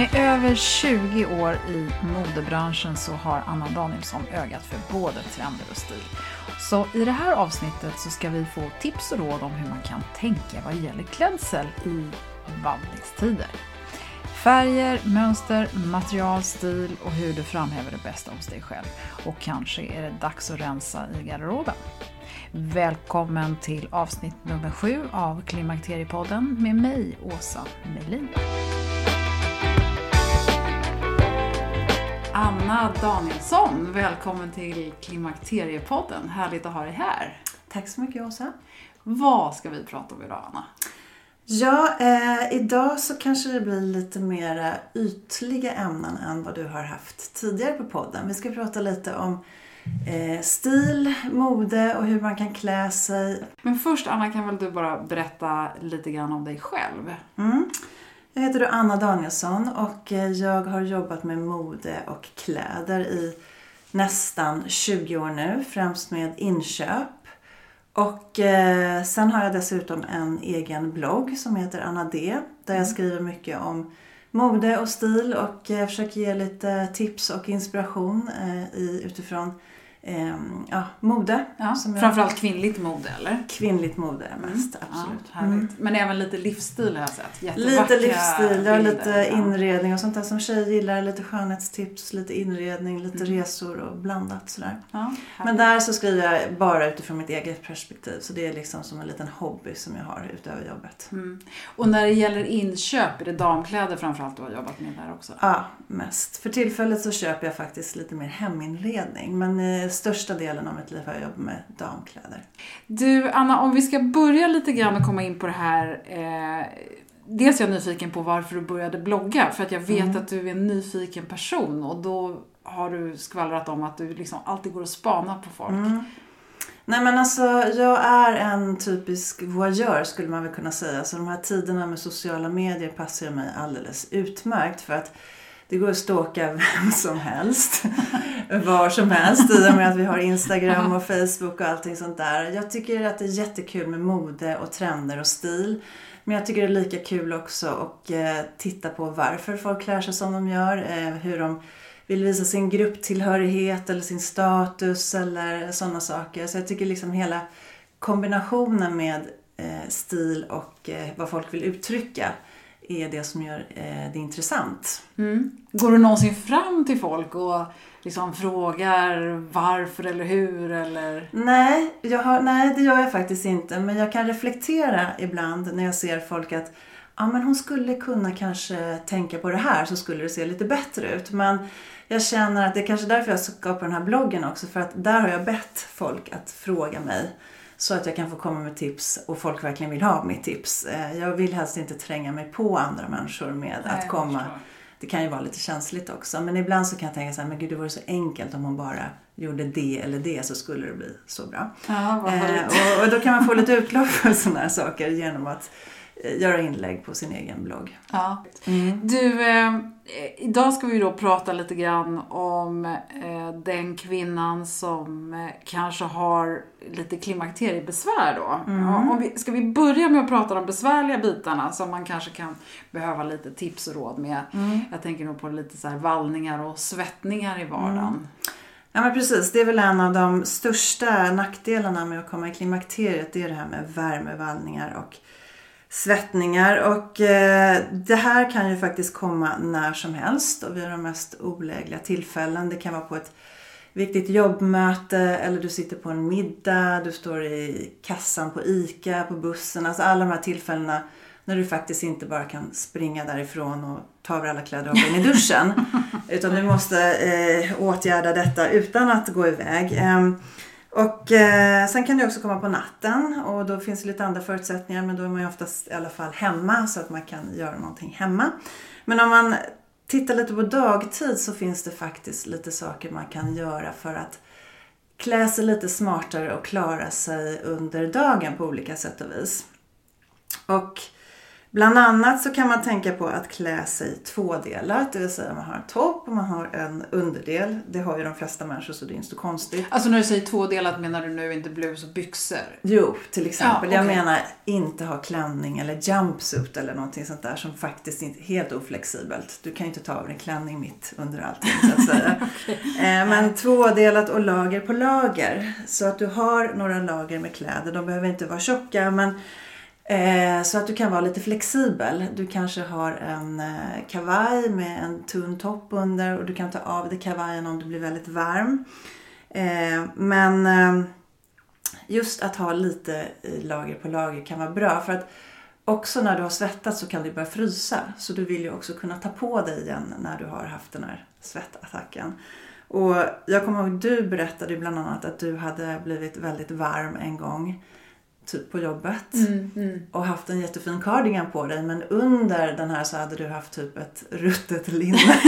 Med över 20 år i modebranschen så har Anna Danielsson ögat för både trender och stil. Så i det här avsnittet så ska vi få tips och råd om hur man kan tänka vad gäller klädsel i vandringstider. Färger, mönster, material, stil och hur du framhäver det bästa hos dig själv. Och kanske är det dags att rensa i garderoben. Välkommen till avsnitt nummer sju av Klimakteriepodden med mig, Åsa Melin. Anna Danielsson, välkommen till Klimakteriepodden. Härligt att ha dig här. Tack så mycket Åsa. Vad ska vi prata om idag, Anna? Ja, eh, idag så kanske det blir lite mer ytliga ämnen än vad du har haft tidigare på podden. Vi ska prata lite om eh, stil, mode och hur man kan klä sig. Men först Anna, kan väl du bara berätta lite grann om dig själv? Mm. Jag heter Anna Danielsson och eh, jag har jobbat med mode och kläder i nästan 20 år nu, främst med inköp. Och eh, sen har jag dessutom en egen blogg som heter Anna D. Där jag skriver mycket om mode och stil och eh, försöker ge lite tips och inspiration eh, i, utifrån eh, ja, mode. Ja, framförallt kvinnligt mode eller? Kvinnligt mode mest, mm. absolut. Ja, mm. Men även lite livsstil har jag sett. Lite livsstil, ja, lite inredning och sånt där som tjejer gillar. Lite skönhetstips, lite inredning, lite mm. resor och blandat sådär. Ja, Men där så skriver jag bara utifrån mitt eget perspektiv. Så det är liksom som en liten hobby som jag har utöver jobbet. Mm. Och när det gäller inköp, är det damkläder framförallt du har jobbat med där också? Ja, mest. För tillfället så köper jag faktiskt lite mer heminredning. Men eh, största delen av mitt liv har jag jobbat med damkläder. Du, Anna, om vi ska börja lite grann och komma in på det här. Eh, dels är jag nyfiken på varför du började blogga. För att jag vet mm. att du är en nyfiken person och då har du skvallrat om att du liksom alltid går och spanar på folk. Mm. Nej men alltså jag är en typisk voyeur skulle man väl kunna säga. Så de här tiderna med sociala medier passar mig alldeles utmärkt för att det går att stalka vem som helst. Var som helst i och med att vi har Instagram och Facebook och allting sånt där. Jag tycker att det är jättekul med mode och trender och stil. Men jag tycker det är lika kul också att eh, titta på varför folk klär sig som de gör. Eh, hur de vill visa sin grupptillhörighet eller sin status eller sådana saker. Så jag tycker liksom hela kombinationen med eh, stil och eh, vad folk vill uttrycka är det som gör eh, det intressant. Mm. Går du någonsin fram till folk och liksom frågar varför eller hur? Eller? Nej, jag har, nej, det gör jag faktiskt inte. Men jag kan reflektera ibland när jag ser folk att ja, men hon skulle kunna kanske tänka på det här så skulle det se lite bättre ut. Men jag känner att det är kanske därför jag skapar den här bloggen också. För att där har jag bett folk att fråga mig så att jag kan få komma med tips och folk verkligen vill ha mitt tips. Eh, jag vill helst inte tränga mig på andra människor med Nej, att komma. Det kan ju vara lite känsligt också. Men ibland så kan jag tänka så här, men gud det vore så enkelt om man bara gjorde det eller det så skulle det bli så bra. Ja, eh, och, och, då kan man få lite utlopp för sådana här saker genom att göra inlägg på sin egen blogg. Ja. Du, eh, idag ska vi då prata lite grann om eh, den kvinnan som eh, kanske har lite klimakteriebesvär då. Ja, om vi, ska vi börja med att prata om de besvärliga bitarna som man kanske kan behöva lite tips och råd med. Jag tänker nog på lite så här vallningar och svettningar i vardagen. Ja men precis, det är väl en av de största nackdelarna med att komma i klimakteriet. Det är det här med värmevallningar och svettningar. Och eh, det här kan ju faktiskt komma när som helst och vid de mest olägliga tillfällen. Det kan vara på ett viktigt jobbmöte eller du sitter på en middag, du står i kassan på ICA, på bussen. Alltså alla de här tillfällena när du faktiskt inte bara kan springa därifrån och ta över alla kläder och hoppa in i duschen. utan du måste eh, åtgärda detta utan att gå iväg. Ehm, och eh, sen kan det också komma på natten och då finns det lite andra förutsättningar men då är man ju oftast i alla fall hemma så att man kan göra någonting hemma. Men om man tittar lite på dagtid så finns det faktiskt lite saker man kan göra för att klä sig lite smartare och klara sig under dagen på olika sätt och vis. Och Bland annat så kan man tänka på att klä sig tvådelat, det vill säga man har en topp och man har en underdel. Det har ju de flesta människor så det är inte så konstigt. Alltså när du säger tvådelat menar du nu inte blus och byxor? Jo, till exempel. Ja, Jag okej. menar inte ha klänning eller jumpsuit eller någonting sånt där som faktiskt inte är helt oflexibelt. Du kan ju inte ta av dig en klänning mitt under allting så att säga. Eh, Men tvådelat och lager på lager. Så att du har några lager med kläder. De behöver inte vara tjocka men Eh, så att du kan vara lite flexibel. Du kanske har en eh, kavaj med en tunn topp under och du kan ta av dig kavajen om du blir väldigt varm. Eh, men just att ha lite lager på lager kan vara bra. För att också när du har svettats så kan du börja frysa. Så du vill ju också kunna ta på dig igen när du har haft den här svettattacken. Och jag kommer ihåg du berättade bland annat att du hade blivit väldigt varm en gång. Typ på jobbet. Och haft en jättefin cardigan på dig. Men under den här så hade du haft typ ett ruttet linne.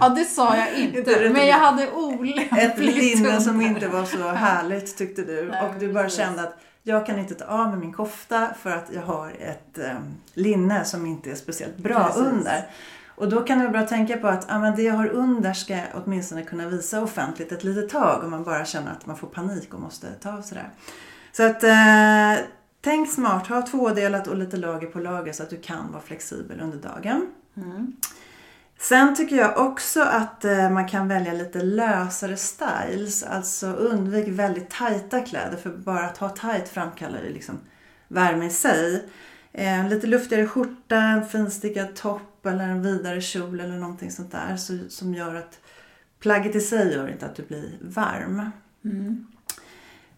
Ja, det sa jag Inte Men jag hade olämpligt Ett linne som under. inte var så härligt tyckte du. Nej, och du bara precis. kände att jag kan inte ta av mig min kofta för att jag har ett um, linne som inte är speciellt bra Precis. under. Och då kan du bara tänka på att ah, men det jag har under ska jag åtminstone kunna visa offentligt ett litet tag om man bara känner att man får panik och måste ta av sig det. Så att eh, tänk smart, ha tvådelat och lite lager på lager så att du kan vara flexibel under dagen. Sen tycker jag också att eh, man kan välja lite lösare styles. Alltså undvik väldigt tajta kläder för bara att ha tajt framkallar ju liksom värme i sig. Eh, lite luftigare skjorta, en finstickad topp eller en vidare kjol eller någonting sånt där så, som gör att plagget i sig gör inte att du blir varm.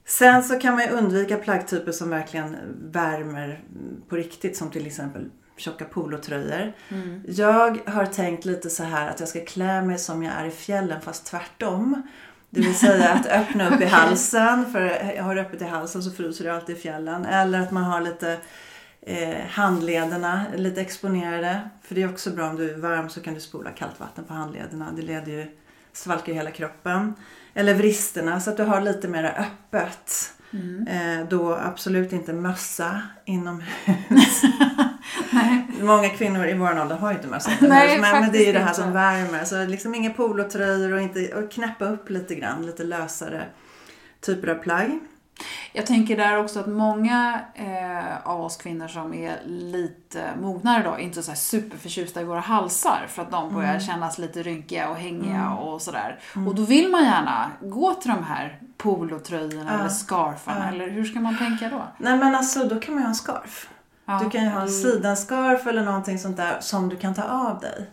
Sen så kan man ju undvika plaggtyper som verkligen värmer på riktigt som till exempel tjocka polotröjor. Jag har tänkt lite så här att jag ska klä mig som jag är i fjällen fast tvärtom. Det vill säga att öppna upp i halsen, för jag har öppet i halsen så fryser det alltid i fjällen. Eller att man har lite eh, handlederna lite exponerade. För det är också bra om du är varm så kan du spola kallt vatten på handlederna. Det leder ju, svalkar hela kroppen. Eller vristerna så att du har lite mer öppet. Eh, då absolut inte mössa inomhus. Många kvinnor i vår ålder har ju inte mössa inomhus. Men, men det är ju det här faktiskt som inte. värmer. Så liksom inga polotröjor och, inte, och knäppa upp lite grann. Lite lösare typer av plagg. Jag tänker där också att många eh, av oss kvinnor som är lite mognare är inte så här superförtjusta i våra halsar för att de börjar kännas lite rynkiga och hängiga och sådär. Och då vill man gärna gå till de här polotröjorna eller scarfarna eller hur ska man tänka då? Nej men alltså då kan man ju ha en scarf. Ja. Du kan ju ha en sidenscarf eller någonting sånt där som du kan ta av dig.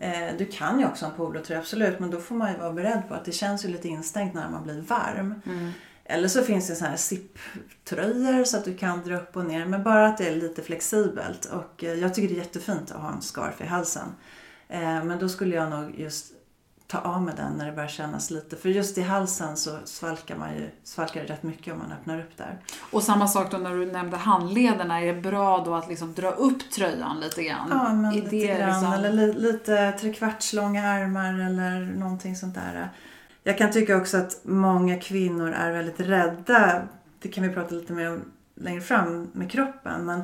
Eh, du kan ju också ha en polotröja absolut men då får man ju vara beredd på att det känns ju lite instängt när man blir varm. Eller så finns det så här zipptröjor så att du kan dra upp och ner men bara att det är lite flexibelt. Och eh, jag tycker det är jättefint att ha en scarf i halsen. Eh, men då skulle jag nog just ta av med den när det börjar kännas lite. För just i halsen så svalkar man ju svalkar det rätt mycket om man öppnar upp där. Och samma sak då när du nämnde handlederna, är det bra då att liksom dra upp tröjan lite grann? Ja, men Är lite grann. liksom- Eller li, lite trekvartslånga armar eller någonting sånt där. Jag kan tycka också att många kvinnor är väldigt rädda. Det kan vi prata lite mer om längre fram med kroppen. Men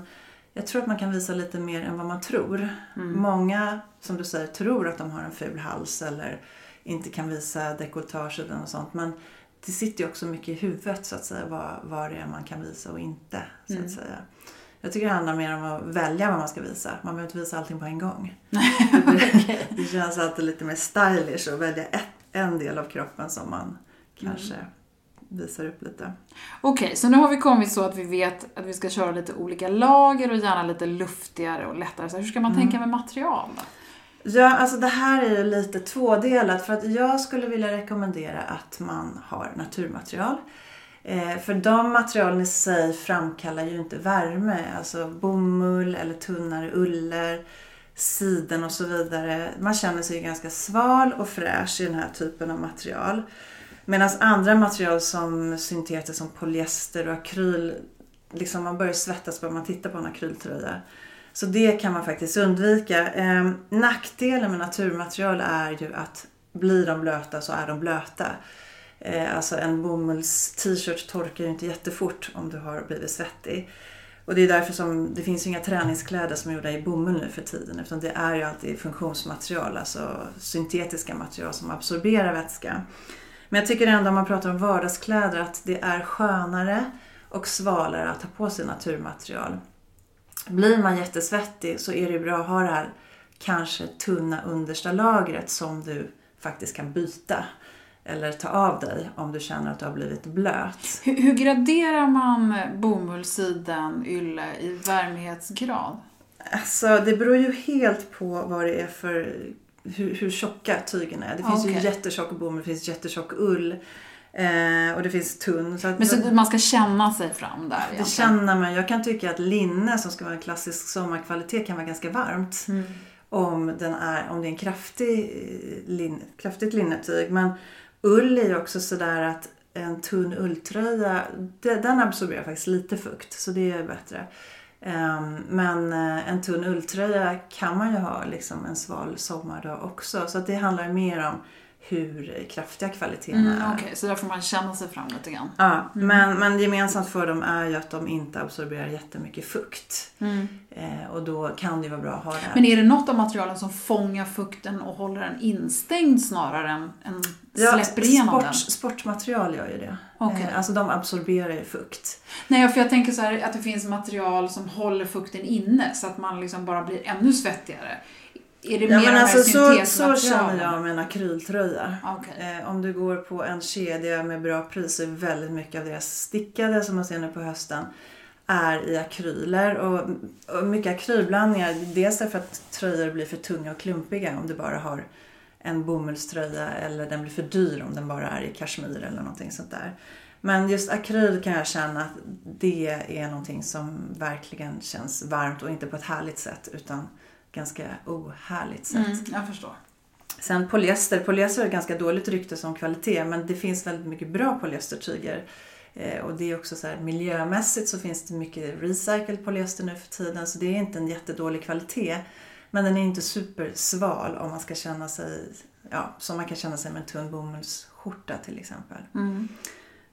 jag tror att man kan visa lite mer än vad man tror. Mm. Många, som du säger, tror att de har en ful hals eller inte kan visa dekolletage eller något sånt. Men det sitter ju också mycket i huvudet så att säga vad, vad det är man kan visa och inte. Så Mm. att säga. Jag tycker det handlar mer om att välja vad man ska visa. Man behöver inte visa allting på en gång. det, det känns alltid lite mer stylish att välja ett, en del av kroppen som man kanske Mm. visar upp lite. Okej, så nu har vi kommit så att vi vet att vi ska köra lite olika lager och gärna lite luftigare och lättare. Så hur ska man Mm. tänka med material då? Ja, alltså det här är ju lite tvådelat för att jag skulle vilja rekommendera att man har naturmaterial. Eh, för de materialen i sig framkallar ju inte värme. Alltså bomull eller tunnare uller, siden och så vidare. Man känner sig ganska sval och fräsch i den här typen av material. Medan andra material som synteter som polyester och akryl, liksom man börjar svettas bara man tittar på en akryltröja. Så det kan man faktiskt undvika. Eh, nackdelen med naturmaterial är ju att blir de blöta så är de blöta. Eh, alltså en bomulls t-shirt torkar ju inte jättefort om du har blivit svettig. Och det är därför som det finns inga träningskläder som är gjorda i bomull nu för tiden. Utan det är ju alltid funktionsmaterial, alltså syntetiska material som absorberar vätska. Men jag tycker ändå om man pratar om vardagskläder att det är skönare och svalare att ha på sig naturmaterial. Blir man jättesvettig så är det bra att ha det här kanske tunna understa lagret som du faktiskt kan byta. Eller ta av dig om du känner att du har blivit blöt. Hur, hur graderar man bomull, siden, ylle i värmighetsgrad? Alltså det beror ju helt på vad det är för hur, hur tjocka tygen är. Det finns Okej. ju jättetjock bomull, det finns jättetjock ull eh, och det finns tunn. Så att, Men så man ska känna sig fram där det egentligen? känner man. Jag kan tycka att linne som ska vara en klassisk sommarkvalitet kan vara ganska varmt. Mm. Om, den är, om det är en kraftig, eh, lin, kraftigt linnetyg. Men ull är ju också sådär att en tunn ulltröja, den absorberar faktiskt lite fukt. Så det är bättre. Ehm, men eh, en tunn ulltröja kan man ju ha liksom en sval sommardag också. Så att det handlar mer om hur kraftiga kvaliteterna Mm, är. Okej, så där får man känna sig fram lite grann. Ja, men, men gemensamt för dem är ju att de inte absorberar jättemycket fukt. Eh, och då kan det vara bra att ha det här. Men är det något av materialen som fångar fukten och håller den instängd snarare än, än släpper igenom sport, den? Sportmaterial gör ju det. Okej. Eh, alltså de absorberar ju fukt. Nej, för jag tänker så här att det finns material som håller fukten inne så att man liksom bara blir ännu svettigare. Är det Ja, men alltså, så, så känner jag med en akryltröja. Okej. Eh, om du går på en kedja med bra pris så är väldigt mycket av deras stickade som man ser nu på hösten är i akryler och, och mycket akrylblandningar. Dels därför att tröjor blir för tunga och klumpiga om du bara har en bomullströja eller den blir för dyr om den bara är i kashmir eller någonting sånt där. Men just akryl kan jag känna att det är någonting som verkligen känns varmt och inte på ett härligt sätt utan ganska ohärligt sätt. Mm, jag förstår. Sen polyester. Polyester har ganska dåligt rykte som kvalitet men det finns väldigt mycket bra polyestertyger. Eh, och det är också så här, miljömässigt så finns det mycket recycled polyester nu för tiden så det är inte en jättedålig kvalitet. Men den är inte supersval om man ska känna sig, ja, som man kan känna sig med en tunn bomullsskjorta till exempel. Mm.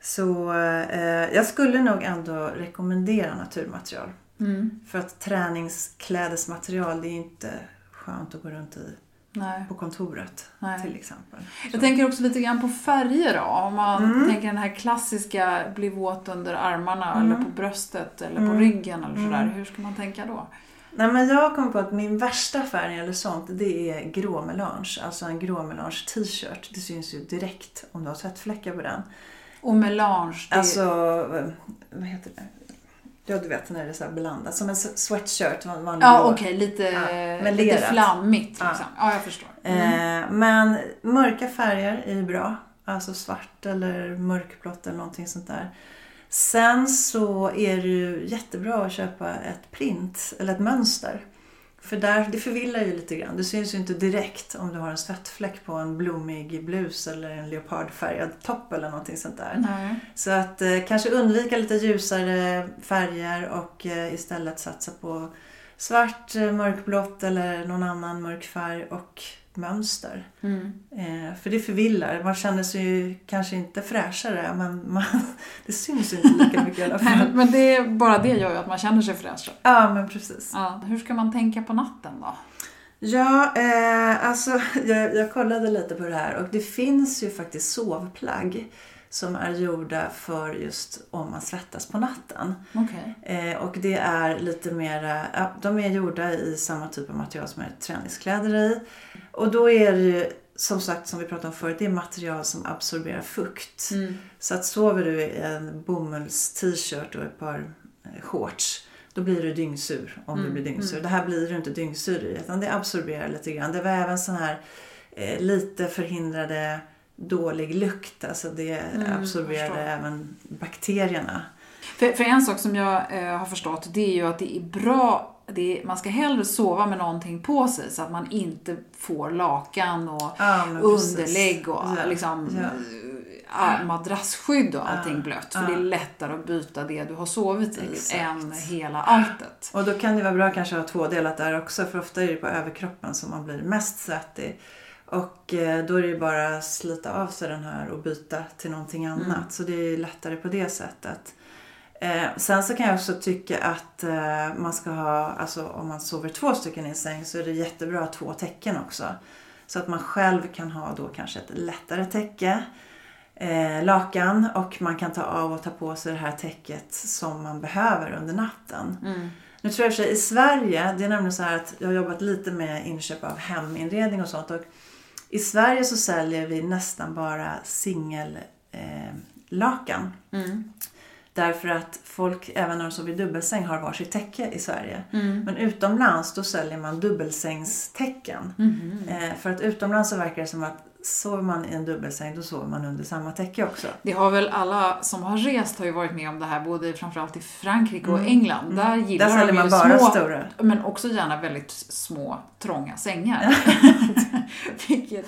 Så eh, jag skulle nog ändå rekommendera naturmaterial. Mm. För att träningsklädesmaterial det är inte skönt att gå runt i Nej. på kontoret Nej. till exempel. Jag tänker också lite grann på färger då. Om man Mm. tänker den här klassiska bli våt under armarna Mm. eller på bröstet eller på Mm. ryggen eller sådär. Mm. Hur ska man tänka då? Nej men jag kom på att min värsta färg eller sånt det är gråmelange. Alltså en gråmelange t-shirt. Det syns ju direkt om du har svettfläckar på den. Och melange, det Alltså, vad heter det? Ja du vet när det är så blandat. Som en sweatshirt. van- vanlig Ja, okej. Lite, Ja, lite flammigt Ja. liksom. Ja, jag förstår. Mm. Eh, men mörka färger är bra. Alltså svart eller mörkblått eller någonting sånt där. Sen så är det ju jättebra att köpa ett print eller ett mönster. För där, det förvillar ju lite grann. Det syns ju inte direkt om du har en svettfläck på en blommig blus eller en leopardfärgad topp eller någonting sånt där. Nej. Så att eh, kanske undvika lite ljusare färger och eh, istället satsa på svart, eh, mörkblått eller någon annan mörk färg och mönster. Eh, för det förvillar. Man känner sig ju kanske inte fräschare men man, det syns inte lika mycket i alla fall. Men det, bara det gör ju att man känner sig fräschare. Ja, men precis. Ja. Hur ska man tänka på natten då? Ja, eh, alltså jag, jag kollade lite på det här och det finns ju faktiskt sovplagg som är gjorda för just om man svettas på natten. Okej. Eh, och det är lite mera, ja, de är gjorda i samma typ av material som är träningskläder i. Och då är det ju som sagt som vi pratade om förut, det är material som absorberar fukt. Så att sover du i en bomulls-t-shirt och ett par eh, shorts då blir du dyngsur om du blir dyngsur. Det här blir du inte dyngsur i utan det absorberar lite grann. Det var även sån här eh, lite förhindrade dålig lukt. Alltså det förstår. även bakterierna. För, för en sak som jag eh, har förstått det är ju att det är bra det är, man ska hellre sova med någonting på sig så att man inte får lakan och Ja, underlägg och Ja, liksom, ja. ja, madrassskydd och allting blött. För det är lättare att byta det du har sovit i Exakt. än hela alltet. Och då kan det vara bra kanske att ha tvådelat där också för ofta är det på överkroppen som man blir mest svettig. Och eh, då är det ju bara att slita av sig den här och byta till någonting annat. Så det är ju lättare på det sättet. Eh, sen så kan jag också tycka att eh, man ska ha, alltså om man sover två stycken i en säng så är det jättebra att ha två täcken också. Så att man själv kan ha då kanske ett lättare täcke, eh, lakan och man kan ta av och ta på sig det här täcket som man behöver under natten. Nu tror jag i Sverige, det är nämligen så här att jag har jobbat lite med inköp av heminredning och sånt och i Sverige så säljer vi nästan bara singel eh, lakan. Därför att folk, även när de sover i dubbelsäng, har varsitt täcke i Sverige. Men utomlands då säljer man dubbelsängstäcken. Eh, för att utomlands så verkar det som att sover man i en dubbelsäng då sover man under samma täcke också. Det har väl alla som har rest har ju varit med om det här, både framförallt i Frankrike och England. Där gillar Mm. Där de ju man bara små, stora. men också gärna väldigt små, trånga sängar. Vilket,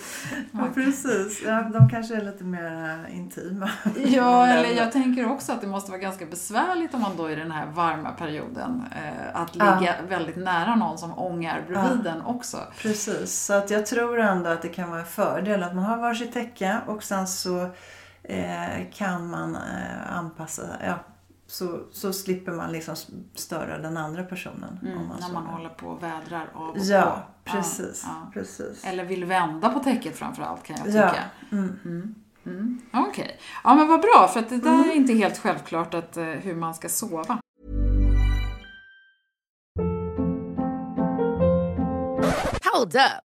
Ja, precis. Ja, de kanske är lite mer eh, intima. ja, eller jag tänker också att det måste vara ganska besvärligt om man då i den här varma perioden eh, att ligga väldigt nära någon som ångar bredvid en också. Precis, så att jag tror ändå att det kan vara en fördel att man har varsitt täcke och sen så eh, kan man eh, anpassa, ja, så, så slipper man liksom störa den andra personen. om man Mm, när man sover. håller på och vädrar av och Ja, på. precis. Ja, precis. ja. Eller vill vända på täcket framförallt kan jag Ja, tycka. Mm. Okej. Ja men vad bra, för att det där Mm. är inte helt självklart att, eh, hur man ska sova. Hold up.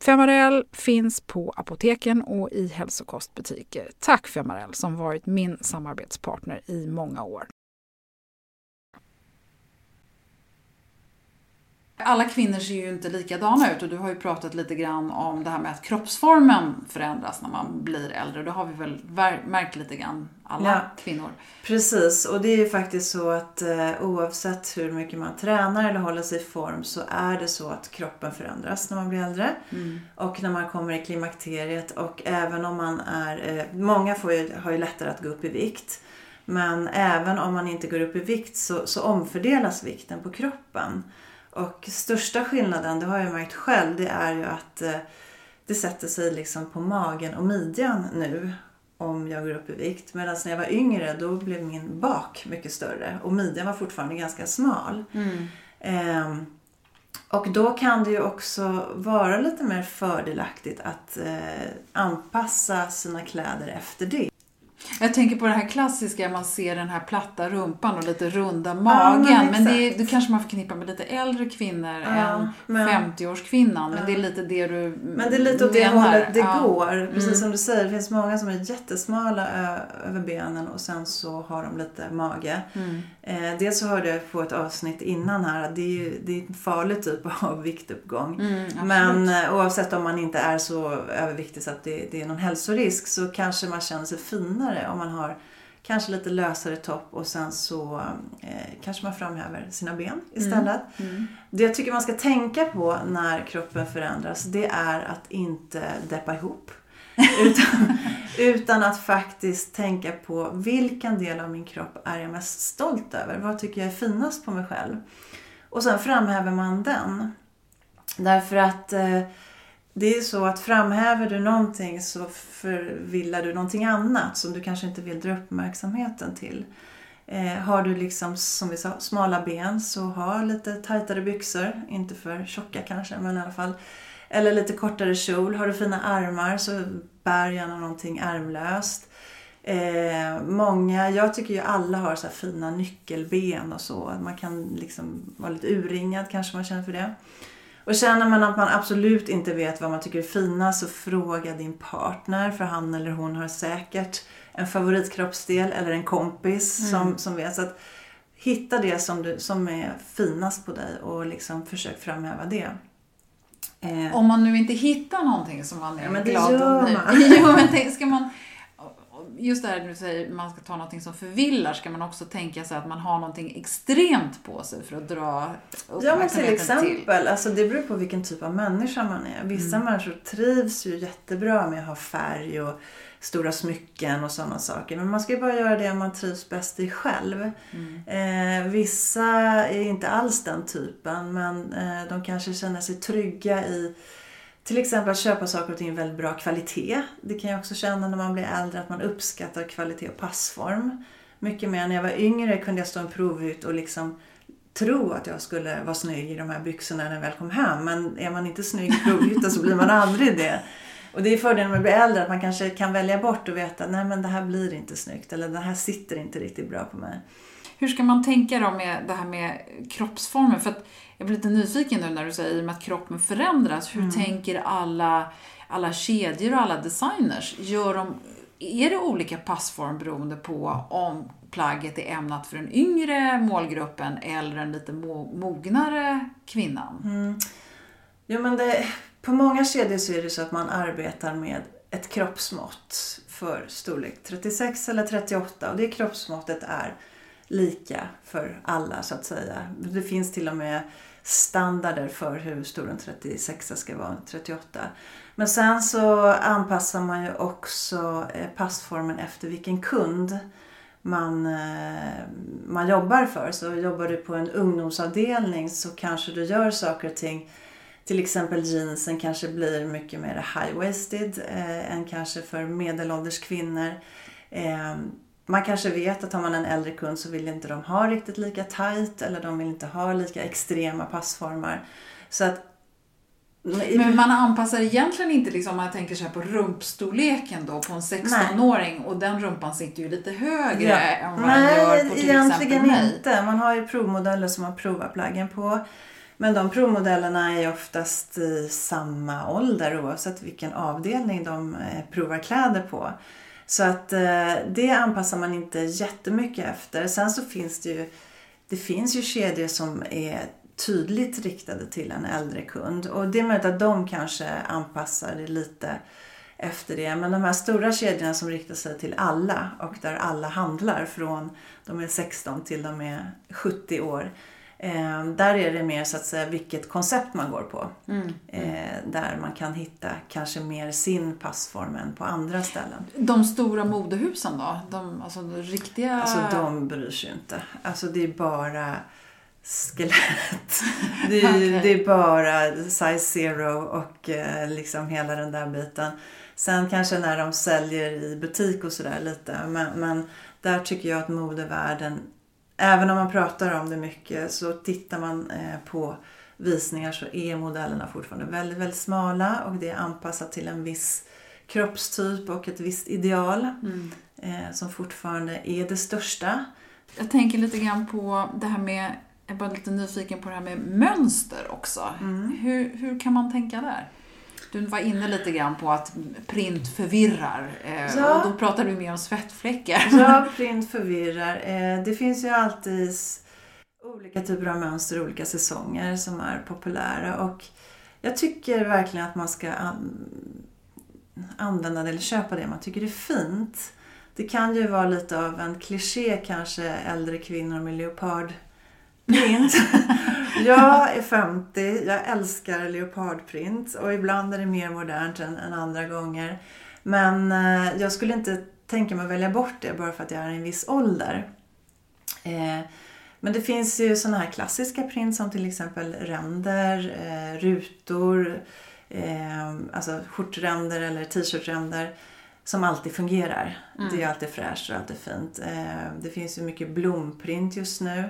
Femarel finns på apoteken och i hälsokostbutiker. Tack Femarel som varit min samarbetspartner i många år. Alla kvinnor ser ju inte likadana ut och du har ju pratat lite grann om det här med att kroppsformen förändras när man blir äldre. Det har vi väl märkt lite grann, alla ja, kvinnor. Precis, och det är ju faktiskt så att eh, oavsett hur mycket man tränar eller håller sig i form så är det så att kroppen förändras när man blir äldre. Mm. Och när man kommer i klimakteriet och även om man är, eh, många får ju, har ju lättare att gå upp i vikt. Men även om man inte går upp i vikt så, så omfördelas vikten på kroppen. Och största skillnaden, det har jag märkt själv, det är ju att eh, det sätter sig liksom på magen och midjan nu om jag går upp i vikt. Medan när jag var yngre då blev min bak mycket större och midjan var fortfarande ganska smal. Mm. Ehm, och då kan det ju också vara lite mer fördelaktigt att eh, anpassa sina kläder efter det. Jag tänker på det här klassiska, man ser den här platta rumpan och lite runda magen. Ja, men, men det, det kanske man förknippar med lite äldre kvinnor ja, än men, 50-årskvinnan. Men det är lite det du Men det är lite åt det hållet det går. Precis mm. som du säger, det finns många som är jättesmala över benen och sen så har de lite mage. Mm. Eh, dels så hörde jag på ett avsnitt innan här att det är, ju, det är en farlig typ av viktuppgång. Mm, men eh, oavsett om man inte är så överviktig så att det, det är någon hälsorisk så kanske man känner sig finare om man har kanske lite lösare topp och sen så eh, kanske man framhäver sina ben mm, istället. Mm. Mm. Det jag tycker man ska tänka på när kroppen förändras det är att inte deppa ihop. utan, utan att faktiskt tänka på vilken del av min kropp är jag mest stolt över? Vad tycker jag är finast på mig själv? Och sen framhäver man den. Därför att eh, det är så att framhäver du någonting så förvillar du någonting annat som du kanske inte vill dra uppmärksamheten till. Eh, har du liksom, som vi sa, smala ben så ha lite tajtare byxor. Inte för tjocka kanske, men i alla fall. Eller lite kortare kjol. Har du fina armar så bär gärna någonting ärmlöst. Eh, många, jag tycker ju alla har så fina nyckelben och så. Man kan liksom vara lite urringad kanske man känner för det. Och känner man att man absolut inte vet vad man tycker är finast så fråga din partner för han eller hon har säkert en favoritkroppsdel eller en kompis mm. som, som vet. Så att hitta det som, du, som är finast på dig och liksom försök framhäva det. Eh. Om man nu inte hittar någonting som man är ja, men det glad gör man. jo, men tänk, ska man just det här du säger, man ska ta någonting som förvillar, ska man också tänka sig att man har någonting extremt på sig för att dra Ja men till exempel, till. Alltså det beror på vilken typ av människa man är. Vissa mm. människor trivs ju jättebra med att ha färg och stora smycken och sådana saker. Men man ska ju bara göra det man trivs bäst i själv. Mm. Eh, vissa är inte alls den typen men eh, de kanske känner sig trygga i till exempel att köpa saker och ting i väldigt bra kvalitet. Det kan jag också känna när man blir äldre att man uppskattar kvalitet och passform. Mycket mer när jag var yngre kunde jag stå en provhytt och liksom tro att jag skulle vara snygg i de här byxorna när jag väl kom hem. Men är man inte snygg i provhytten så blir man aldrig det. Och det är fördelen med att bli äldre att man kanske kan välja bort och veta att nej men det här blir inte snyggt eller det här sitter inte riktigt bra på mig. Hur ska man tänka då med det här med kroppsformen? För att jag blir lite nyfiken nu när du säger med att kroppen förändras. Hur mm. tänker alla, alla kedjor och alla designers? Gör de, är det olika passform beroende på om plagget är ämnat för den yngre målgruppen eller den lite mognare kvinnan? Mm. Jo, men det, på många kedjor så är det så att man arbetar med ett kroppsmått för storlek 36 eller 38 och det kroppsmåttet är lika för alla så att säga. Det finns till och med standarder för hur stor en 36 ska vara, 38. Men sen så anpassar man ju också eh, passformen efter vilken kund man, eh, man jobbar för. Så jobbar du på en ungdomsavdelning så kanske du gör saker och ting till exempel jeansen kanske blir mycket mer high-waisted eh, än kanske för medelålders kvinnor. Eh, man kanske vet att har man en äldre kund så vill inte de ha riktigt lika tight eller de vill inte ha lika extrema passformar. Så att men man anpassar egentligen inte, liksom, om man tänker sig på rumpstorleken då på en 16-åring och den rumpan sitter ju lite högre ja. än vad Nej, den gör på till egentligen mig. inte. Man har ju provmodeller som man provar plaggen på. Men de provmodellerna är oftast i samma ålder oavsett vilken avdelning de eh, provar kläder på. Så att eh, det anpassar man inte jättemycket efter. Sen så finns det ju det finns ju kedjor som är tydligt riktade till en äldre kund. Och det är möjligt att de kanske anpassar det lite efter det. Men de här stora kedjorna som riktar sig till alla och där alla handlar från de är 16 till de är 70 år. Eh, där är det mer så att säga vilket koncept man går på. Mm. Eh, där man kan hitta kanske mer sin passform än på andra ställen. De stora modehusen då? De, alltså de riktiga... Alltså de bryr sig inte. Alltså det är bara skelett. Det är, okay. det är bara size zero och eh, liksom hela den där biten. Sen kanske när de säljer i butik och sådär lite. Men, men där tycker jag att modevärlden, även om man pratar om det mycket, så tittar man eh, på visningar så är modellerna fortfarande väldigt, väldigt smala och det är anpassat till en viss kroppstyp och ett visst ideal mm. eh, som fortfarande är det största. Jag tänker lite grann på det här med är bara lite nyfiken på det här med mönster också. Mm. Hur, hur kan man tänka där? Du var inne lite grann på att print förvirrar. Eh, ja. Och då pratar du mer om svettfläckar. Ja, print förvirrar. Eh, det finns ju alltid olika typer av mönster olika säsonger som är populära. Och jag tycker verkligen att man ska använda det eller köpa det man tycker är fint. Det kan ju vara lite av en kliché kanske, äldre kvinnor med leopard print. jag är 50, jag älskar leopardprint och ibland är det mer modernt än, än andra gånger. Men eh, jag skulle inte tänka mig att välja bort det bara för att jag är i en viss ålder. Eh, men det finns ju sådana här klassiska print som till exempel ränder, eh, rutor, eh, alltså skjortränder eller t-shirtränder som alltid fungerar. Mm. Det är alltid fräscht och alltid fint. Eh, det finns ju mycket blomprint just nu.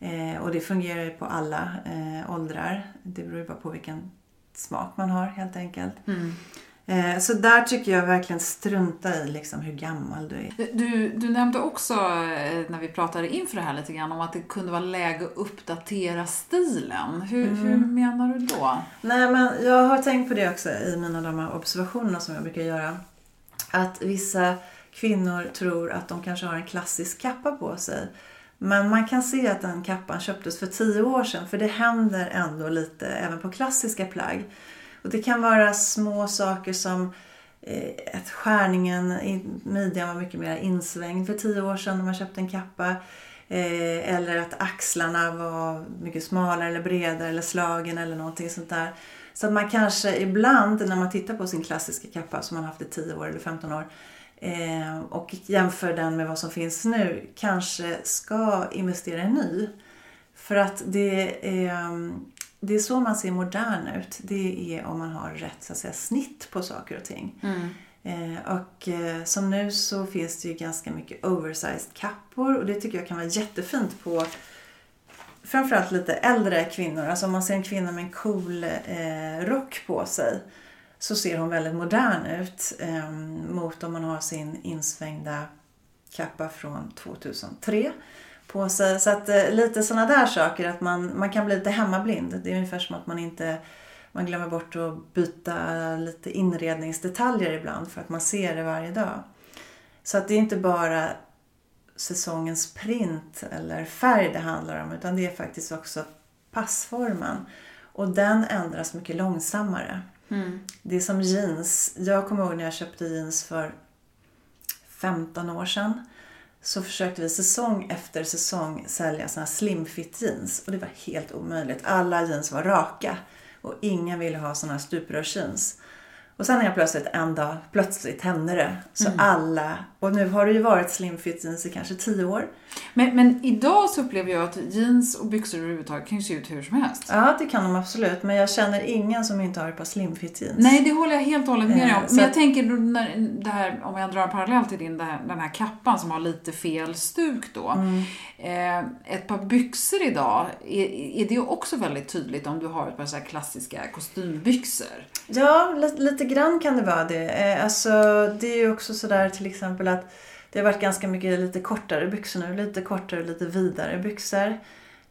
Eh, och det fungerar ju på alla eh, åldrar. Det beror ju bara på vilken smak man har helt enkelt. Mm. Eh, så där tycker jag verkligen strunta i liksom hur gammal du är. Du, du nämnde också eh, när vi pratade inför det här lite grann om att det kunde vara läge att uppdatera stilen. Hur, mm. hur menar du då? Nej men jag har tänkt på det också i mina de här observationerna som jag brukar göra. Att vissa kvinnor tror att de kanske har en klassisk kappa på sig. Men man kan se att den kappan köptes för tio år sedan för det händer ändå lite även på klassiska plagg. Och det kan vara små saker som eh, att skärningen i midjan var mycket mer insvängd för tio år sedan när man köpte en kappa. Eh, eller att axlarna var mycket smalare eller bredare eller slagen eller någonting sånt där. Så att man kanske ibland när man tittar på sin klassiska kappa som man haft i 10 år eller 15 år eh, och jämför den med vad som finns nu kanske ska investera i ny. För att det är, det är så man ser modern ut. Det är om man har rätt så att säga, snitt på saker och ting. Mm. Eh, och eh, som nu så finns det ju ganska mycket oversized kappor och det tycker jag kan vara jättefint på framförallt lite äldre kvinnor. Alltså om man ser en kvinna med en cool eh, rock på sig så ser hon väldigt modern ut eh, mot om man har sin insvängda kappa från 2003 på sig. Så att eh, lite sådana där saker, att man, man kan bli lite hemmablind. Det är ungefär som att man inte man glömmer bort att byta lite inredningsdetaljer ibland för att man ser det varje dag. Så att det är inte bara säsongens print eller färg det handlar om utan det är faktiskt också passformen. Och den ändras mycket långsammare. Mm. Det är som jeans. Jag kommer ihåg när jag köpte jeans för 15 år sedan. Så försökte vi säsong efter säsong sälja såna här slimfit jeans. Och det var helt omöjligt. Alla jeans var raka. Och ingen ville ha såna här stuprörsjeans. Och sen är plötsligt en dag, plötsligt hände det. Så alla, och nu har det ju varit slim fit jeans i kanske tio år. Men, men idag så upplever jag att jeans och byxor överhuvudtaget kan ju se ut hur som helst. Ja, det kan de absolut. Men jag känner ingen som inte har ett par slim fit jeans. Nej, det håller jag helt och hållet med dig om. Eh, Men jag tänker när det här, om jag drar en parallell till din, den här kappan som har lite fel stuk då. Mm. Eh, ett par byxor idag, är, är det också väldigt tydligt om du har ett par så klassiska kostymbyxor? Ja, lite grann kan det vara det. Eh, alltså, det är ju också sådär till exempel att det har varit ganska mycket lite kortare byxor nu. Lite kortare och lite vidare byxor.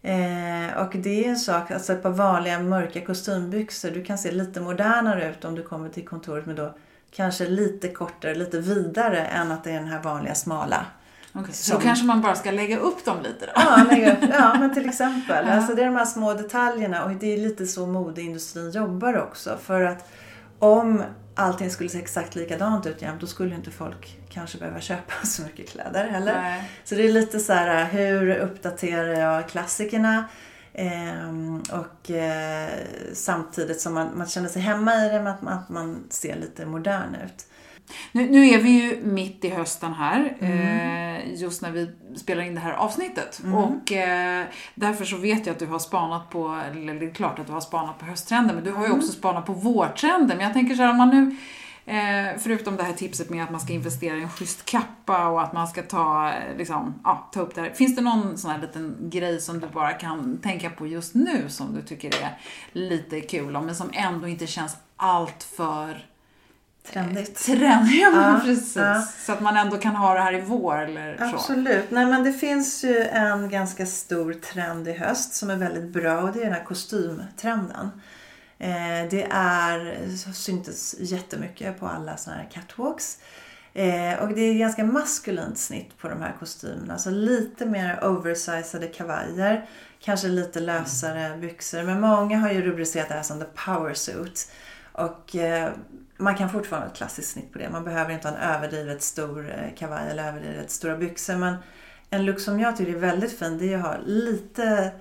Eh, och det är en sak, alltså ett par vanliga mörka kostymbyxor. Du kan se lite modernare ut om du kommer till kontoret med då kanske lite kortare, lite vidare än att det är den här vanliga smala. Okay. Så Som- då kanske man bara ska lägga upp dem lite då? Ja, lägga upp. ja men till exempel. Alltså det är de här små detaljerna och det är lite så modeindustrin jobbar också. För att om allting skulle se exakt likadant ut jämt då skulle inte folk kanske behöva köpa så mycket kläder heller. Nej. Så det är lite så här, hur uppdaterar jag klassikerna? Ehm, och eh, samtidigt som man, man känner sig hemma i det men att man, att man ser lite modern ut. Nu, nu är vi ju mitt i hösten här, Mm. eh, just när vi spelar in det här avsnittet. Och eh, därför så vet jag att du har spanat på, eller det är klart att du har spanat på hösttrender, men du har ju Mm. också spanat på vårtrender. Men jag tänker så här, om man nu, eh, förutom det här tipset med att man ska investera i en schysst kappa och att man ska ta, liksom, ja, ta upp det här. Finns det någon sån här liten grej som du bara kan tänka på just nu som du tycker är lite kul om, men som ändå inte känns allt för Trendigt. Trend, ja, Ja, precis. ja. Så att man ändå kan ha det här i vår eller så. Absolut. Nej, men det finns ju en ganska stor trend i höst som är väldigt bra och det är den här kostymtrenden. Eh, det är, syntes jättemycket på alla såna här catwalks. Eh, och det är ganska maskulint snitt på de här kostymerna. Så lite mer oversizade kavajer. Kanske lite lösare byxor. Men många har ju rubricerat det här som the power suit. Och eh, man kan fortfarande ha ett klassiskt snitt på det. Man behöver inte ha en överdrivet stor eh, kavaj eller överdrivet stora byxor. Men en look som jag tycker är väldigt fin det är att ha lite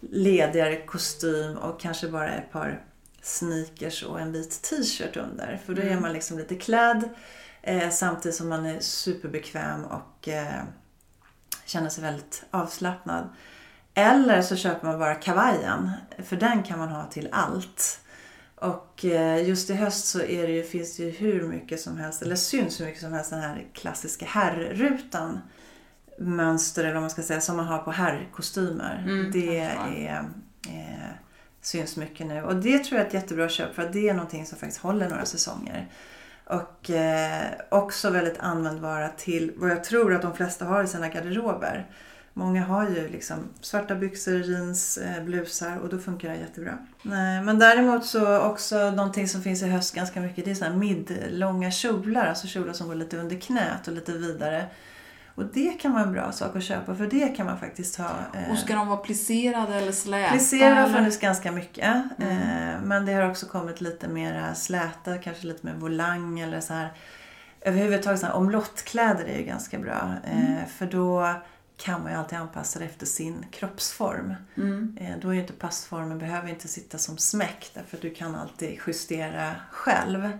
ledigare kostym och kanske bara ett par sneakers och en vit t-shirt under. För då är man liksom lite klädd eh, samtidigt som man är superbekväm och eh, känner sig väldigt avslappnad. Eller så köper man bara kavajen, för den kan man ha till allt. Och eh, just i höst så är det ju, finns det ju hur mycket som helst, eller syns hur mycket som helst den här klassiska herrrutan mönster eller vad man ska säga som man har på herrkostymer. Mm, det förstår. är, eh, syns mycket nu. Och det tror jag är ett jättebra köp för att det är någonting som faktiskt håller några säsonger. Och eh, också väldigt användbara till vad jag tror att de flesta har i sina garderober. Många har ju liksom svarta byxor, jeans, eh, blusar och då funkar det jättebra. Nej, men däremot så också någonting som finns i höst ganska mycket det är såna midlånga kjolar. Alltså kjolar som går lite under knät och lite vidare. Och det kan vara en bra sak att köpa för det kan man faktiskt ha. eh, Och ska de vara plisserade eller släta? Plisserade har funnits ganska mycket. Eh, men det har också kommit lite mer släta, kanske lite mer volang eller så här. Överhuvudtaget så här, omlottkläder är ju ganska bra. Eh, för då kan man ju alltid anpassa det efter sin kroppsform. Eh, då är ju inte passformen, behöver inte sitta som smäck därför att du kan alltid justera själv.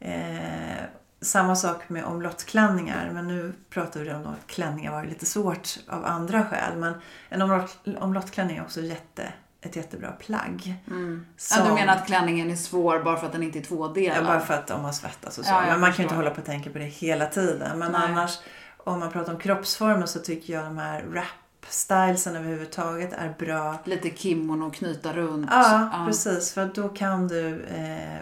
Eh, samma sak med omlottklänningar, men nu pratar vi om att klänningar var lite svårt av andra skäl. Men en omlott, omlottklänning är också jätte, ett jättebra plagg. Ja, Som- du menar att klänningen är svår bara för att den inte är tvådelad? Ja, bara för att om man svettas och så. Ja, men man kan ju förstår. inte hålla på och tänka på det hela tiden. Men Nej. annars, om man pratar om kroppsformen så tycker jag de här rap-stylesen överhuvudtaget är bra. Lite kimono och knyta runt. Ja, precis. För då kan du eh,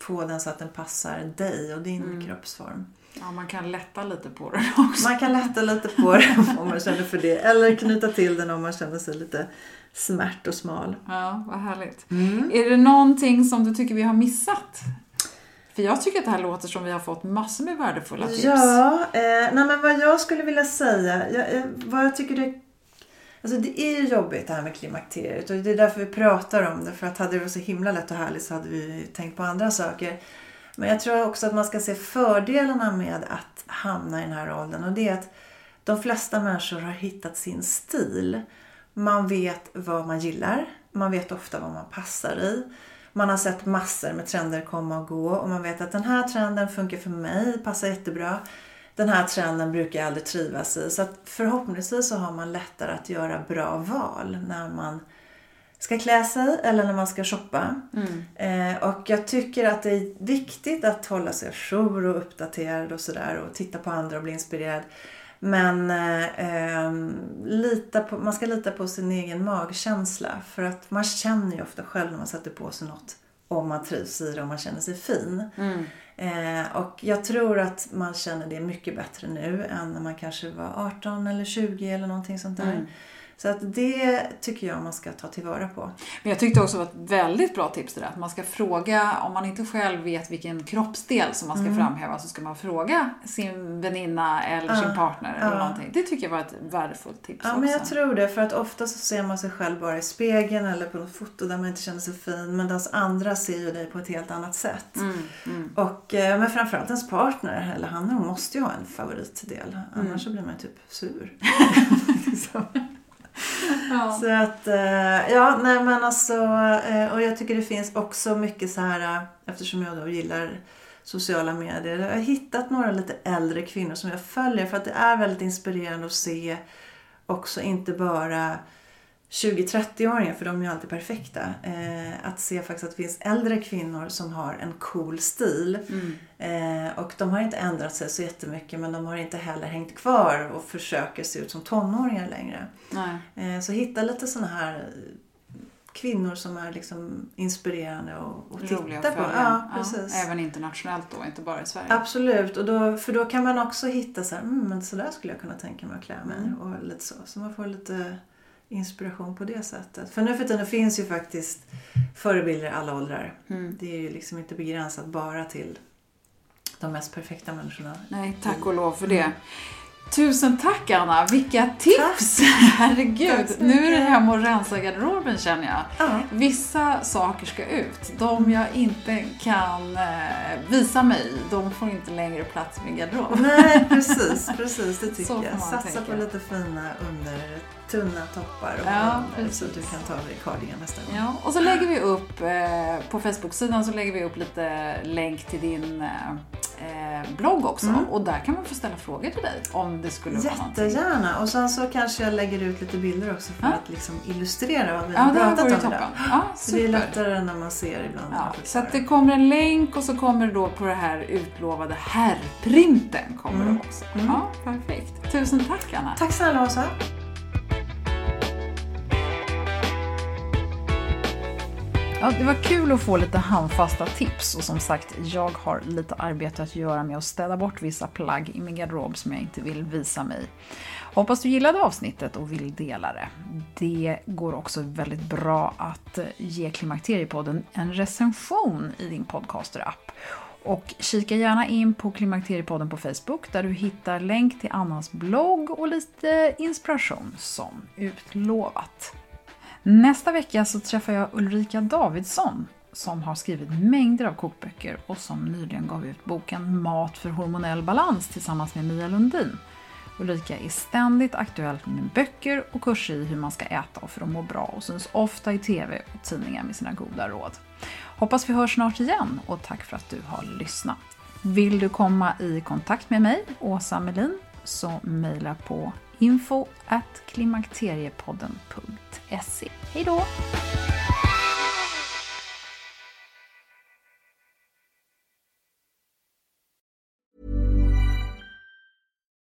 få den så att den passar dig och din Mm. kroppsform. Ja, man kan lätta lite på den också. Man kan lätta lite på den om man känner för det. Eller knyta till den om man känner sig lite smärt och smal. Ja, vad härligt. Mm. Är det någonting som du tycker vi har missat? För jag tycker att det här låter som vi har fått massor med värdefulla tips. Ja, eh, nej men vad jag skulle vilja säga, jag, eh, vad jag tycker det Alltså det är ju jobbigt det här med klimakteriet och det är därför vi pratar om det. För att hade det varit så himla lätt och härligt så hade vi tänkt på andra saker. Men jag tror också att man ska se fördelarna med att hamna i den här åldern. Och det är att de flesta människor har hittat sin stil. Man vet vad man gillar. Man vet ofta vad man passar i man har sett massor med trender komma och gå och man vet att den här trenden funkar för mig, passar jättebra. Den här trenden brukar jag aldrig trivas i. Så förhoppningsvis så har man lättare att göra bra val när man ska klä sig eller när man ska shoppa. Mm. Eh, och jag tycker att det är viktigt att hålla sig ajour och uppdaterad och sådär och titta på andra och bli inspirerad. Men eh, eh, lita på, man ska lita på sin egen magkänsla för att man känner ju ofta själv när man sätter på sig något om man trivs i det och man känner sig fin. Mm. Eh, och jag tror att man känner det mycket bättre nu än när man kanske var 18 eller 20 eller någonting sånt där. Mm. Så att det tycker jag man ska ta tillvara på. Men jag tyckte också det var ett väldigt bra tips det där. Att man ska fråga, om man inte själv vet vilken kroppsdel som man ska mm. framhäva, så ska man fråga sin väninna eller uh, sin partner eller uh. någonting. Det tycker jag var ett värdefullt tips Ja, också. men jag tror det. För att ofta så ser man sig själv bara i spegeln eller på något foto där man inte känner sig fin. Medan andra ser ju dig på ett helt annat sätt. Mm, mm. Och, eh, men framförallt ens partner, eller han hon måste ju ha en favoritdel. Annars mm. så blir man typ sur. Ja. Så att, eh, ja, nej men alltså, eh, och jag tycker det finns också mycket så här, eh, eftersom jag då gillar sociala medier. Jag har hittat några lite äldre kvinnor som jag följer för att det är väldigt inspirerande att se också inte bara 20-30-åringar, för de är ju alltid perfekta. Eh, att se faktiskt att det finns äldre kvinnor som har en cool stil. Mm. Eh, och de har inte ändrat sig så jättemycket men de har inte heller hängt kvar och försöker se ut som tonåringar längre. Eh, så hitta lite sådana här kvinnor som är liksom inspirerande och, och titta på. Ja, precis. Ja, även internationellt då, inte bara i Sverige. Absolut, och då, för då kan man också hitta så här, mm, men så där skulle jag kunna tänka mig att klä mig. Mm. Och lite så. Så man får lite inspiration på det sättet. För nu för tiden finns ju faktiskt förebilder i alla åldrar. Mm. Det är ju liksom inte begränsat bara till de mest perfekta människorna. Nej, tack och lov för det. Mm. Tusen tack Anna, vilka tips! Tack. Herregud, nu är det hem och rensa garderoben känner jag. Ja. Vissa saker ska ut. De jag inte kan eh, visa mig, de får inte längre plats i min garderob. Nej, precis, precis det tycker så jag. Satsa tänka. på lite fina under tunna toppar och ja, så att du kan ta av dig cardigan nästa gång. Ja, och så lägger vi upp eh, på Facebook-sidan så lägger vi upp lite länk till din eh, eh, blogg också. Mm. Och där kan man få ställa frågor till dig om det skulle Jättegärna. vara. Jättegärna. Och sen så kanske jag lägger ut lite bilder också för ja. att liksom illustrera vad vi har ja, pratat om toppen. idag. Ja, super. Det är lättare när man ser ibland. Ja, så att det kommer en länk och så kommer det då på det här utlovade herrprinten kommer mm. det också. Mm. Ja, perfekt. Tusen tack Anna. Tack snälla Åsa. Ja, det var kul att få lite handfasta tips och som sagt, jag har lite arbete att göra med att städa bort vissa plagg i min garderob som jag inte vill visa mig. Hoppas du gillade avsnittet och vill dela det. Det går också väldigt bra att ge Klimakteriepodden en recension i din podcaster-app. Och kika gärna in på Klimakteriepodden på Facebook där du hittar länk till Annas blogg och lite inspiration som utlovat. Nästa vecka så träffar jag Ulrika Davidsson som har skrivit mängder av kokböcker och som nyligen gav ut boken Mat för hormonell balans tillsammans med Mia Lundin. Ulrika är ständigt aktuell med böcker och kurser i hur man ska äta och för att må bra och syns ofta i TV och tidningar med sina goda råd. Hoppas vi hörs snart igen och tack för att du har lyssnat. Vill du komma i kontakt med mig, Åsa Melin, så mejla på info klimakteriepodden.se. Hej då!